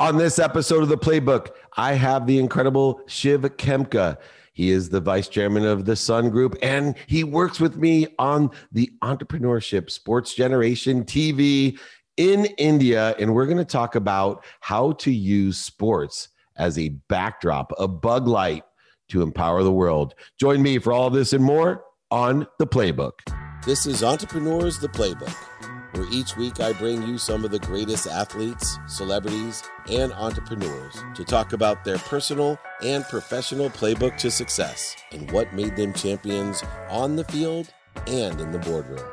On this episode of the Playbook, I have the incredible Shiv Khemka. He is the vice chairman of the Sun Group, and he works with me on the Entrepreneurship Sports Generation TV in India. And we're going to talk about how to use sports as a backdrop, a bug light to empower the world. Join me for all this and more on the Playbook. This is Entrepreneurs the Playbook where each week I bring you some of the greatest athletes, celebrities, and entrepreneurs to talk about their personal and professional playbook to success and what made them champions on the field and in the boardroom.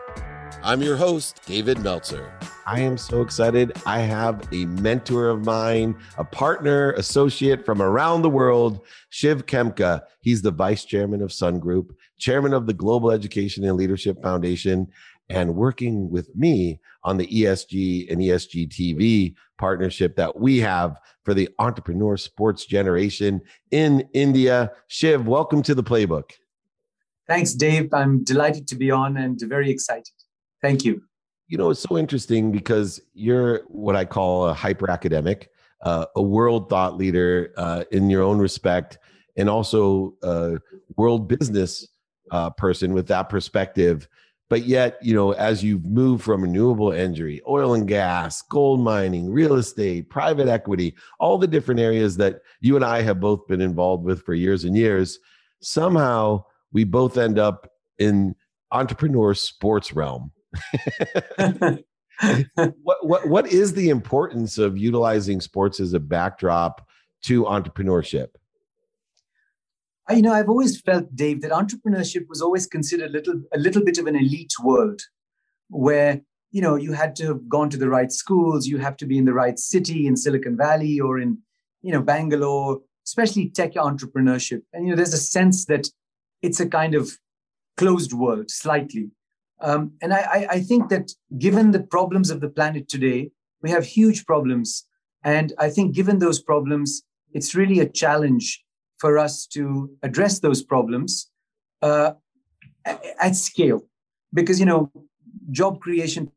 I'm your host, David Meltzer. I am so excited. I have a mentor of mine, a partner, associate from around the world, Shiv Khemka. He's the vice chairman of Sun Group, chairman of the Global Education and Leadership Foundation, and working with me on the ESG and ESG TV partnership that we have for the entrepreneur sports generation in India. Shiv, welcome to the playbook. Thanks, Dave. I'm delighted to be on and very excited. Thank you. You know, it's so interesting because you're what I call a hyper academic, uh, a world thought leader uh, in your own respect, and also a world business uh, person with that perspective but yet you know as you've moved from renewable energy oil and gas gold mining real estate private equity all the different areas that you and i have both been involved with for years and years somehow we both end up in entrepreneur sports realm. What, what what is the importance of utilizing sports as a backdrop to entrepreneurship you know, I've always felt, Dave, that entrepreneurship was always considered a little, a little bit of an elite world where, you know, you had to have gone to the right schools, you have to be in the right city in Silicon Valley or in, you know, Bangalore, especially tech entrepreneurship. And, you know, there's a sense that it's a kind of closed world slightly. Um, and I, I think that given the problems of the planet today, we have huge problems. And I think given those problems, it's really a challenge for us to address those problems uh, at scale. Because, you know, job creation,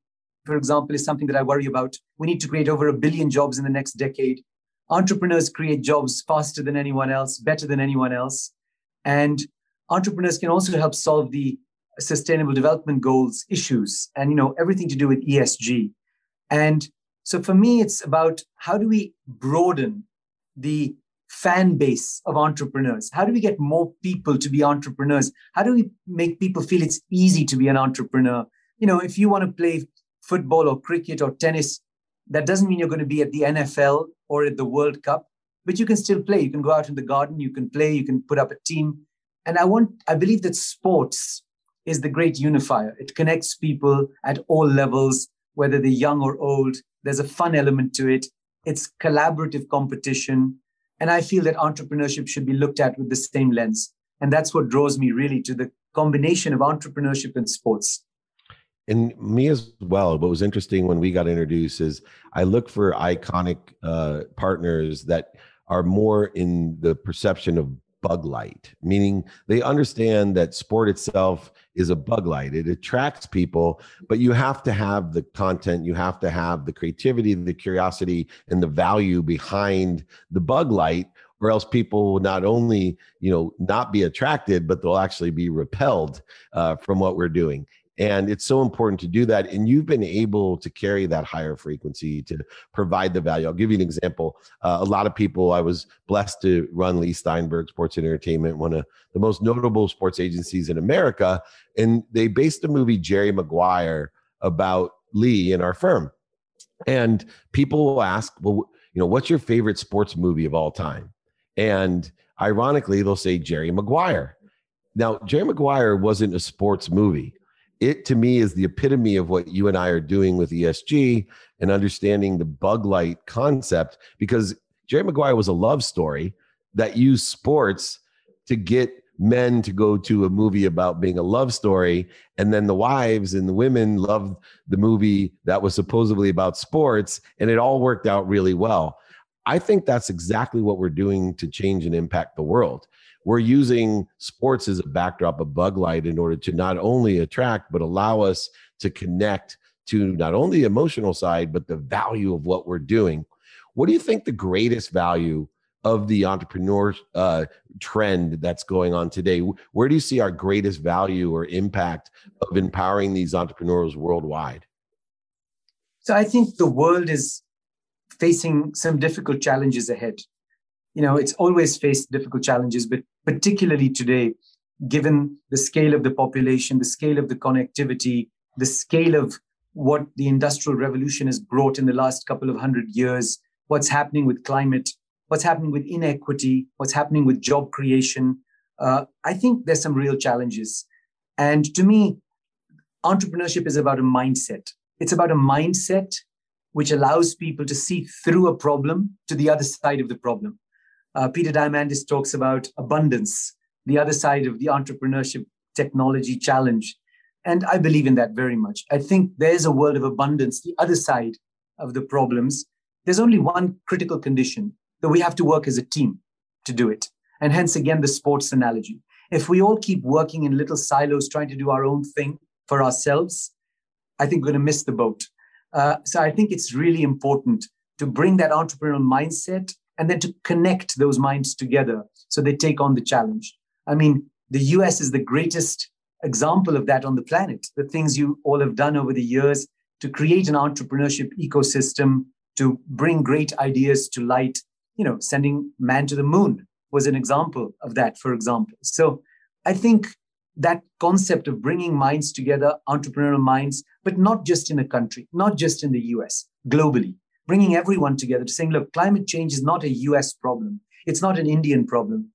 for example, is something that I worry about. We need to create over a billion jobs in the next decade. Entrepreneurs create jobs faster than anyone else, better than anyone else. And entrepreneurs can also help solve the sustainable development goals issues and you know everything to do with ESG. And so for me it's about how do we broaden the fan base of entrepreneurs? How do we get more people to be entrepreneurs? How do we make people feel it's easy to be an entrepreneur? You know, if you want to play football or cricket or tennis, that doesn't mean you're going to be at the NFL or at the World Cup, but you can still play. You can go out in the garden, you can play, you can put up a team. And I want, I believe that sports is the great unifier. It connects people at all levels, whether they're young or old. There's a fun element to it. It's collaborative competition. And I feel that entrepreneurship should be looked at with the same lens. And that's what draws me really to the combination of entrepreneurship and sports. And me as well. What was interesting when we got introduced is I look for iconic uh, partners that are more in the perception of bug light, meaning they understand that sport itself is a bug light. It attracts people, but you have to have the content, you have to have the creativity, the curiosity, and the value behind the bug light, or else people will not only, you know, not be attracted, but they'll actually be repelled uh, from what we're doing. And it's so important to do that. And you've been able to carry that higher frequency to provide the value. I'll give you an example. Uh, a lot of people, I was blessed to run Leigh Steinberg Sports and Entertainment, one of the most notable sports agencies in America. And they based the movie Jerry Maguire about Leigh in our firm. And people will ask, well, you know, what's your favorite sports movie of all time? And ironically, they'll say Jerry Maguire. Now, Jerry Maguire wasn't a sports movie it to me is the epitome of what you and I are doing with ESG and understanding the bug light concept because Jerry Maguire was a love story that used sports to get men to go to a movie about being a love story. And then the wives and the women loved the movie that was supposedly about sports and it all worked out really well. I think that's exactly what we're doing to change and impact the world we're using sports as a backdrop of bug light in order to not only attract but allow us to connect to not only the emotional side but the value of what we're doing what do you think the greatest value of the entrepreneur uh, trend that's going on today? Where do you see our greatest value or impact of empowering these entrepreneurs worldwide? So I think the world is facing some difficult challenges ahead. You know, it's always faced difficult challenges, but particularly today, given the scale of the population, the scale of the connectivity, the scale of what the industrial revolution has brought in the last couple of hundred years, what's happening with climate, what's happening with inequity, what's happening with job creation. Uh, I think there's some real challenges. And to me, entrepreneurship is about a mindset. It's about a mindset which allows people to see through a problem to the other side of the problem. Uh, Peter Diamandis talks about abundance, the other side of the entrepreneurship technology challenge. And I believe in that very much. I think there's a world of abundance, the other side of the problems. There's only one critical condition that we have to work as a team to do it. And hence, again, the sports analogy. If we all keep working in little silos, trying to do our own thing for ourselves, I think we're going to miss the boat. Uh, so I think it's really important to bring that entrepreneurial mindset and then to connect those minds together so they take on the challenge. I mean, the US is the greatest example of that on the planet. The things you all have done over the years to create an entrepreneurship ecosystem, to bring great ideas to light, you know, sending man to the moon was an example of that, for example. So I think that concept of bringing minds together, entrepreneurial minds, but not just in a country, not just in the US, globally, bringing everyone together to saying, look, climate change is not a US problem. It's not an Indian problem.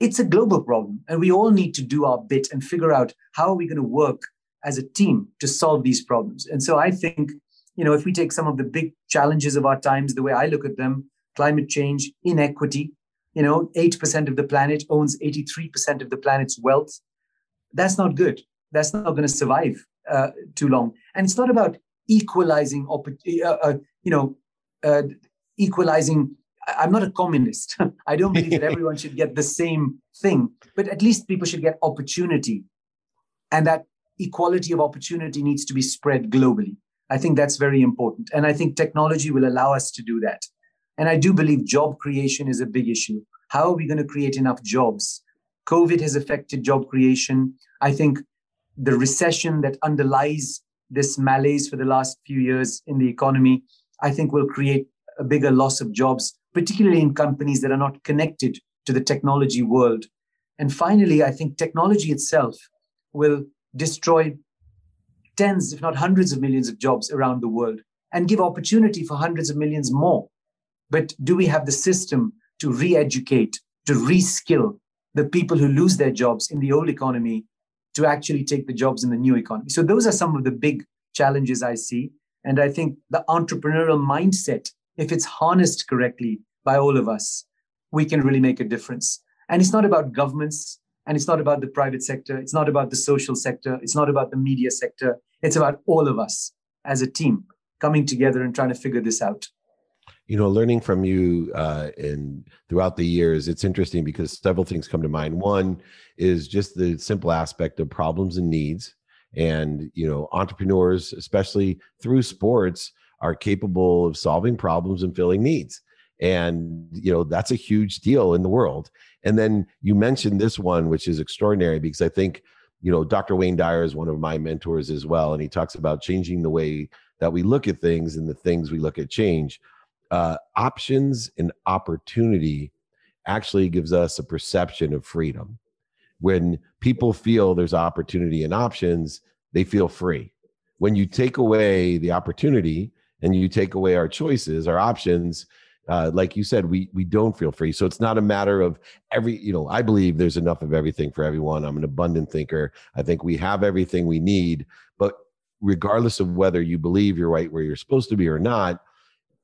It's a global problem. And we all need to do our bit and figure out how are we going to work as a team to solve these problems. And so I think, you know, if we take some of the big challenges of our times, the way I look at them, climate change, inequity, you know, 8% of the planet owns 83% of the planet's wealth. That's not good. That's not going to survive uh, too long. And it's not about equalizing, uh, uh, you know, uh, equalizing. I'm not a communist. I don't believe that everyone should get the same thing, but at least people should get opportunity. And that equality of opportunity needs to be spread globally. I think that's very important. And I think technology will allow us to do that. And I do believe job creation is a big issue. How are we going to create enough jobs? COVID has affected job creation. I think the recession that underlies this malaise for the last few years in the economy, I think will create a bigger loss of jobs, particularly in companies that are not connected to the technology world. And finally, I think technology itself will destroy tens, if not hundreds of millions of jobs around the world and give opportunity for hundreds of millions more. But do we have the system to re educate, to reskill the people who lose their jobs in the old economy to actually take the jobs in the new economy? So, those are some of the big challenges I see. And I think the entrepreneurial mindset, if it's harnessed correctly by all of us, we can really make a difference. And it's not about governments and it's not about the private sector. It's not about the social sector. It's not about the media sector. It's about all of us as a team coming together and trying to figure this out you know learning from you uh and throughout the years it's interesting because several things come to mind one is just the simple aspect of problems and needs and you know entrepreneurs especially through sports are capable of solving problems and filling needs. And you know that's a huge deal in the world. And then you mentioned this one which is extraordinary because i think you know dr wayne dyer is one of my mentors as well and he talks about changing the way that we look at things and the things we look at change. Uh, options and opportunity actually gives us a perception of freedom. When people feel there's opportunity and options, they feel free. When you take away the opportunity and you take away our choices, our options, uh, like you said, we we don't feel free. So it's not a matter of every, you know, I believe there's enough of everything for everyone. I'm an abundant thinker. I think we have everything we need. But regardless of whether you believe you're right where you're supposed to be or not,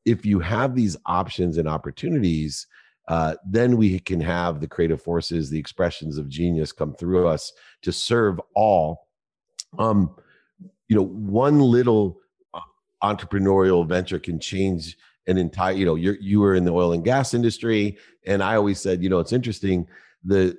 if you have these options and opportunities, uh, then we can have the creative forces, the expressions of genius come through us to serve all. Um, you know, one little uh, entrepreneurial venture can change an entire. You know, you you were in the oil and gas industry, and I always said, you know, it's interesting. The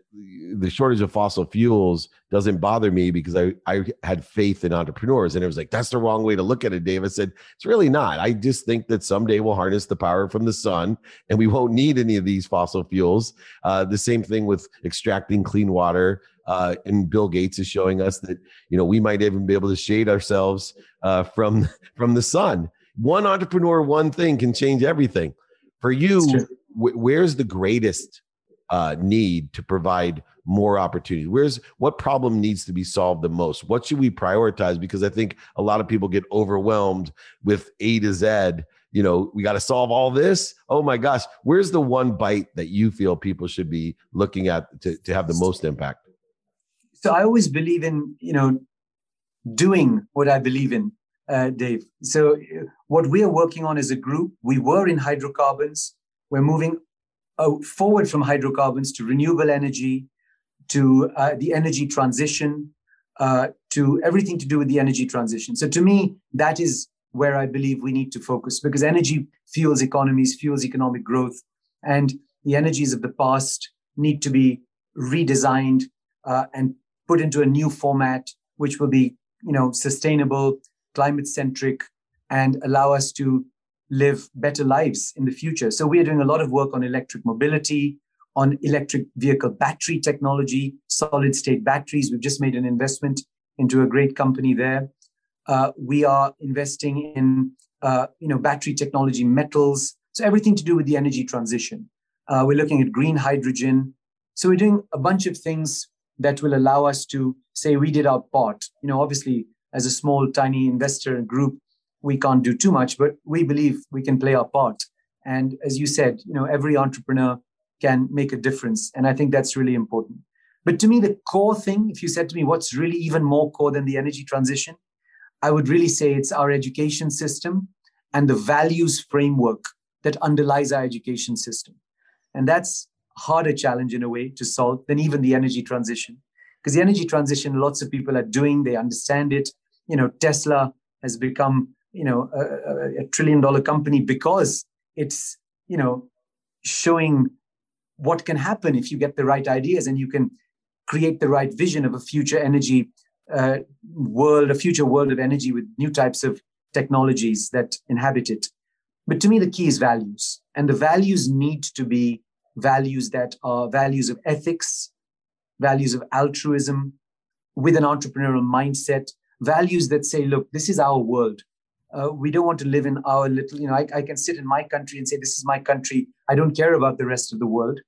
the shortage of fossil fuels doesn't bother me because I, I had faith in entrepreneurs. And it was like, that's the wrong way to look at it, Dave. I said, it's really not. I just think that someday we'll harness the power from the sun and we won't need any of these fossil fuels. Uh, the same thing with extracting clean water. Uh, and Bill Gates is showing us that you know we might even be able to shade ourselves uh, from from the sun. One entrepreneur, one thing can change everything. For you, wh- where's the greatest uh, need to provide more opportunity? Where's what problem needs to be solved the most? What should we prioritize? Because I think a lot of people get overwhelmed with A to Z. You know, we got to solve all this. Oh my gosh, where's the one bite that you feel people should be looking at to, to have the most impact? So I always believe in, you know, doing what I believe in, uh, Dave. So uh, what we are working on as a group, we were in hydrocarbons. We're moving forward from hydrocarbons to renewable energy, to uh, the energy transition, uh, to everything to do with the energy transition. So to me, that is where I believe we need to focus because energy fuels economies, fuels economic growth, and the energies of the past need to be redesigned uh, and put into a new format, which will be, you know, sustainable, climate centric, and allow us to live better lives in the future. So we are doing a lot of work on electric mobility, on electric vehicle battery technology, solid state batteries. We've just made an investment into a great company there. Uh, we are investing in uh, you know battery technology, metals, so everything to do with the energy transition. Uh, we're looking at green hydrogen. So we're doing a bunch of things that will allow us to say we did our part. You know, obviously, as a small, tiny investor group, we can't do too much, but we believe we can play our part. And as you said, you know, every entrepreneur can make a difference. And I think that's really important. But to me, the core thing, if you said to me, what's really even more core than the energy transition, I would really say it's our education system and the values framework that underlies our education system. And that's harder challenge in a way to solve than even the energy transition. Because the energy transition, lots of people are doing, they understand it. You know, Tesla has become you know a, a trillion dollar company because it's you know showing what can happen if you get the right ideas and you can create the right vision of a future energy uh, world, a future world of energy with new types of technologies that inhabit it. But to me, the key is values. And the values need to be values that are values of ethics, values of altruism, with an entrepreneurial mindset, values that say, look, this is our world uh, we don't want to live in our little you know I, I, can sit in my country and say this is my country. I don't care about the rest of the world.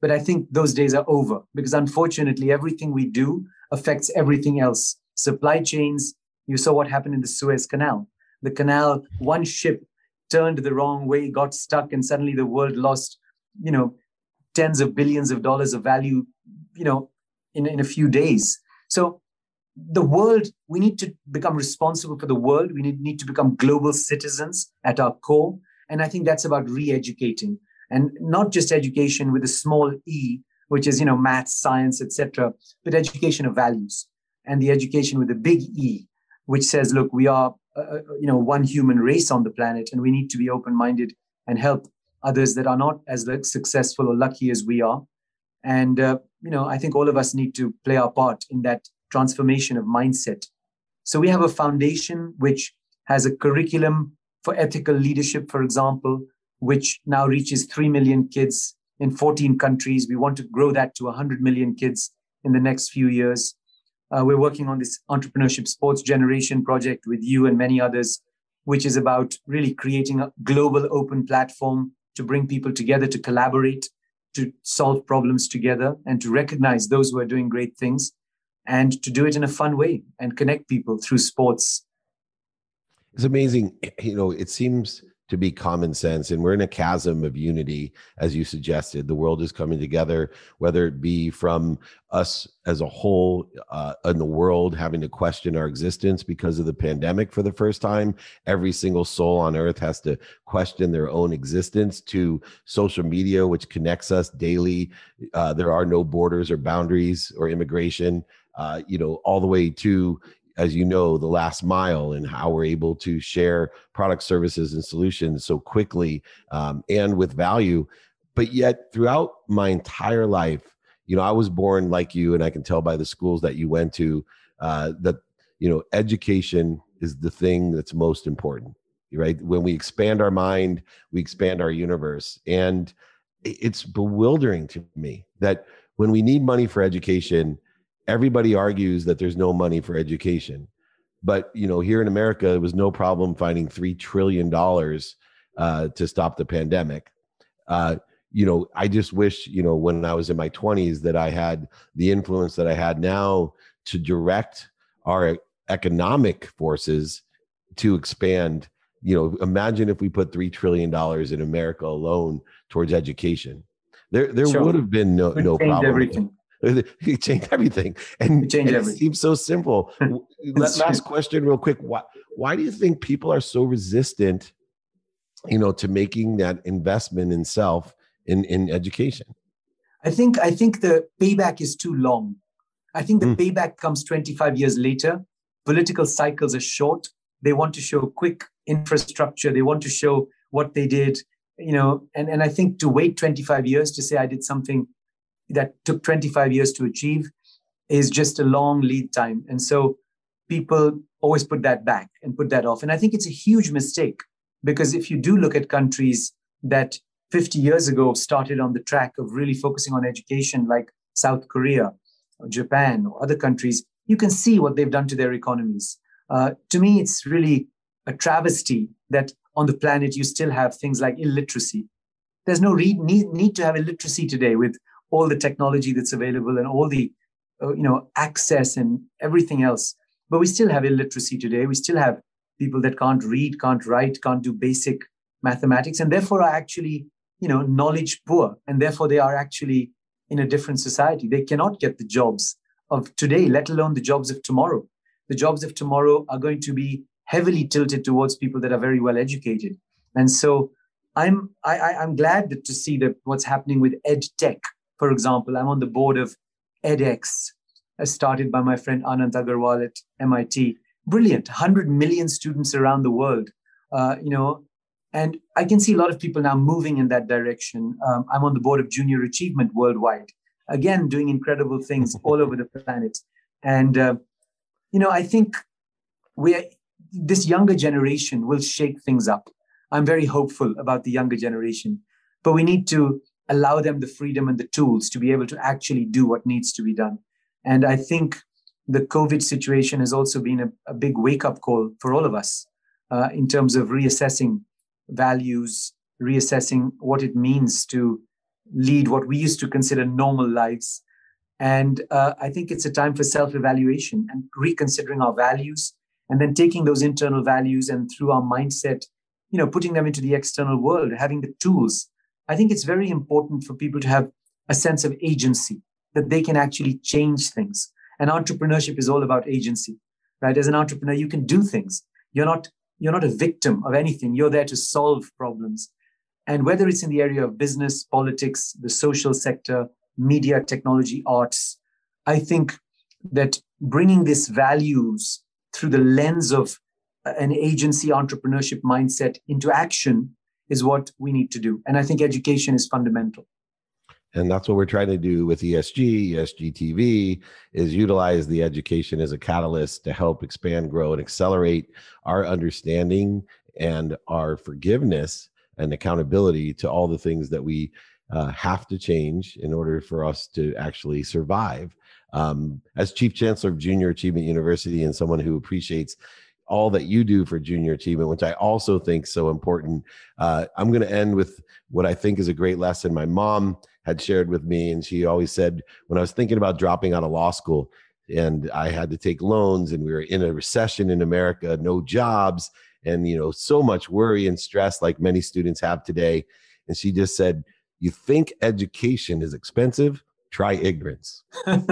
But i think those days are over because unfortunately everything we do affects everything else. Supply chains you saw what happened in the suez canal. The canal one ship turned the wrong way got stuck and suddenly the world lost you know tens of billions of dollars of value you know in, in a few days. So the world, we need to become responsible for the world. We need, need to become global citizens at our core. And I think that's about re-educating and not just education with a small e, which is, you know, math, science, etc., but education of values and the education with a big E, which says, look, we are, uh, uh, you know, one human race on the planet and we need to be open-minded and help others that are not as successful or lucky as we are. And, uh, you know, I think all of us need to play our part in that transformation of mindset. So we have a foundation which has a curriculum for ethical leadership, for example, which now reaches 3 million kids in 14 countries. We want to grow that to 100 million kids in the next few years. Uh, we're working on this entrepreneurship sports generation project with you and many others, which is about really creating a global open platform to bring people together to collaborate, to solve problems together, and to recognize those who are doing great things and to do it in a fun way and connect people through sports. It's amazing. You know, it seems to be common sense and we're in a chasm of unity as you suggested the world is coming together whether it be from us as a whole uh, in the world having to question our existence because of the pandemic for the first time every single soul on earth has to question their own existence to social media which connects us daily uh, there are no borders or boundaries or immigration uh, you know, all the way to, as you know, the last mile and how we're able to share product, services, and solutions so quickly um, and with value. But yet, throughout my entire life, you know, I was born like you, and I can tell by the schools that you went to uh, that you know education is the thing that's most important right when we expand our mind we expand our universe and it's bewildering to me that when we need money for education everybody argues that there's no money for education but you know here in america it was no problem finding three trillion dollars uh, to stop the pandemic. Uh, you know i just wish you know when i was in my 20s that i had the influence that i had now to direct our economic forces to expand. You know imagine if we put 3 trillion dollars in america alone towards education. There there sure. would have been no no problem. everything he changed everything. And, it, and it seems so simple. Last question real quick. Why why do you think people are so resistant you know to making that investment in self in in education? I think i think the payback is too long. I think the mm. payback comes 25 years later. Political cycles are short. They want to show quick infrastructure. They want to show what they did you know and, and i think to wait 25 years to say i did something that took 25 years to achieve is just a long lead time. And so people always put that back and put that off. And i think it's a huge mistake because if you do look at countries that 50 years ago started on the track of really focusing on education like south korea or japan or other countries you can see what they've done to their economies. Uh, to me, it's really a travesty that on the planet you still have things like illiteracy. There's no need, need to have illiteracy today with all the technology that's available and all the uh, you know access and everything else. But we still have illiteracy today. We still have people that can't read, can't write, can't do basic mathematics, and therefore are actually you know knowledge poor, and therefore they are actually in a different society. They cannot get the jobs of today, let alone the jobs of tomorrow the jobs of tomorrow are going to be heavily tilted towards people that are very well educated. And so I'm I, I, am glad that to see that what's happening with ed tech. For example, I'm on the board of edX, started by my friend Anant Agarwal at MIT. Brilliant, 100 million students around the world. Uh, you know, and I can see a lot of people now moving in that direction. Um, I'm on the board of Junior Achievement Worldwide, again doing incredible things all over the planet. And uh, you know, I think we're, this younger generation will shake things up. I'm very hopeful about the younger generation, but we need to allow them the freedom and the tools to be able to actually do what needs to be done. And I think the COVID situation has also been a, a big wake up call for all of us uh, in terms of reassessing values, reassessing what it means to lead what we used to consider normal lives and uh, I think it's a time for self evaluation and reconsidering our values and then taking those internal values and through our mindset, you know, putting them into the external world, having the tools. I think it's very important for people to have a sense of agency that they can actually change things. And entrepreneurship is all about agency, right? As an entrepreneur, you can do things. You're not you're not a victim of anything. You're there to solve problems. And whether it's in the area of business, politics, the social sector, media, technology, arts. I think that bringing these values through the lens of an agency entrepreneurship mindset into action is what we need to do. And I think education is fundamental. And that's what we're trying to do with ESG, ESG TV, is utilize the education as a catalyst to help expand, grow, and accelerate our understanding and our forgiveness and accountability to all the things that we uh, have to change in order for us to actually survive. Um, as Chief Chancellor of Junior Achievement University and someone who appreciates all that you do for junior achievement, which I also think so important. Uh, I'm going to end with what I think is a great lesson my mom had shared with me, and she always said when I was thinking about dropping out of law school, and I had to take loans, and we were in a recession in America, no jobs, and you know so much worry and stress like many students have today. And she just said, you think education is expensive, try ignorance.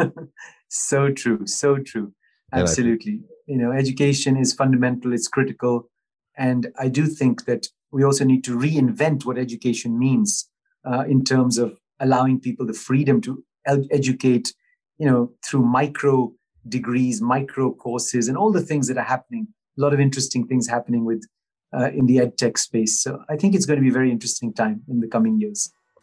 so true, so true. Absolutely. you know, education is fundamental, it's critical. And I do think that we also need to reinvent what education means uh, in terms of allowing people the freedom to educate, you know, through micro degrees, micro courses, and all the things that are happening. A lot of interesting things happening with uh, in the ed tech space. So I think it's going to be a very interesting time in the coming years.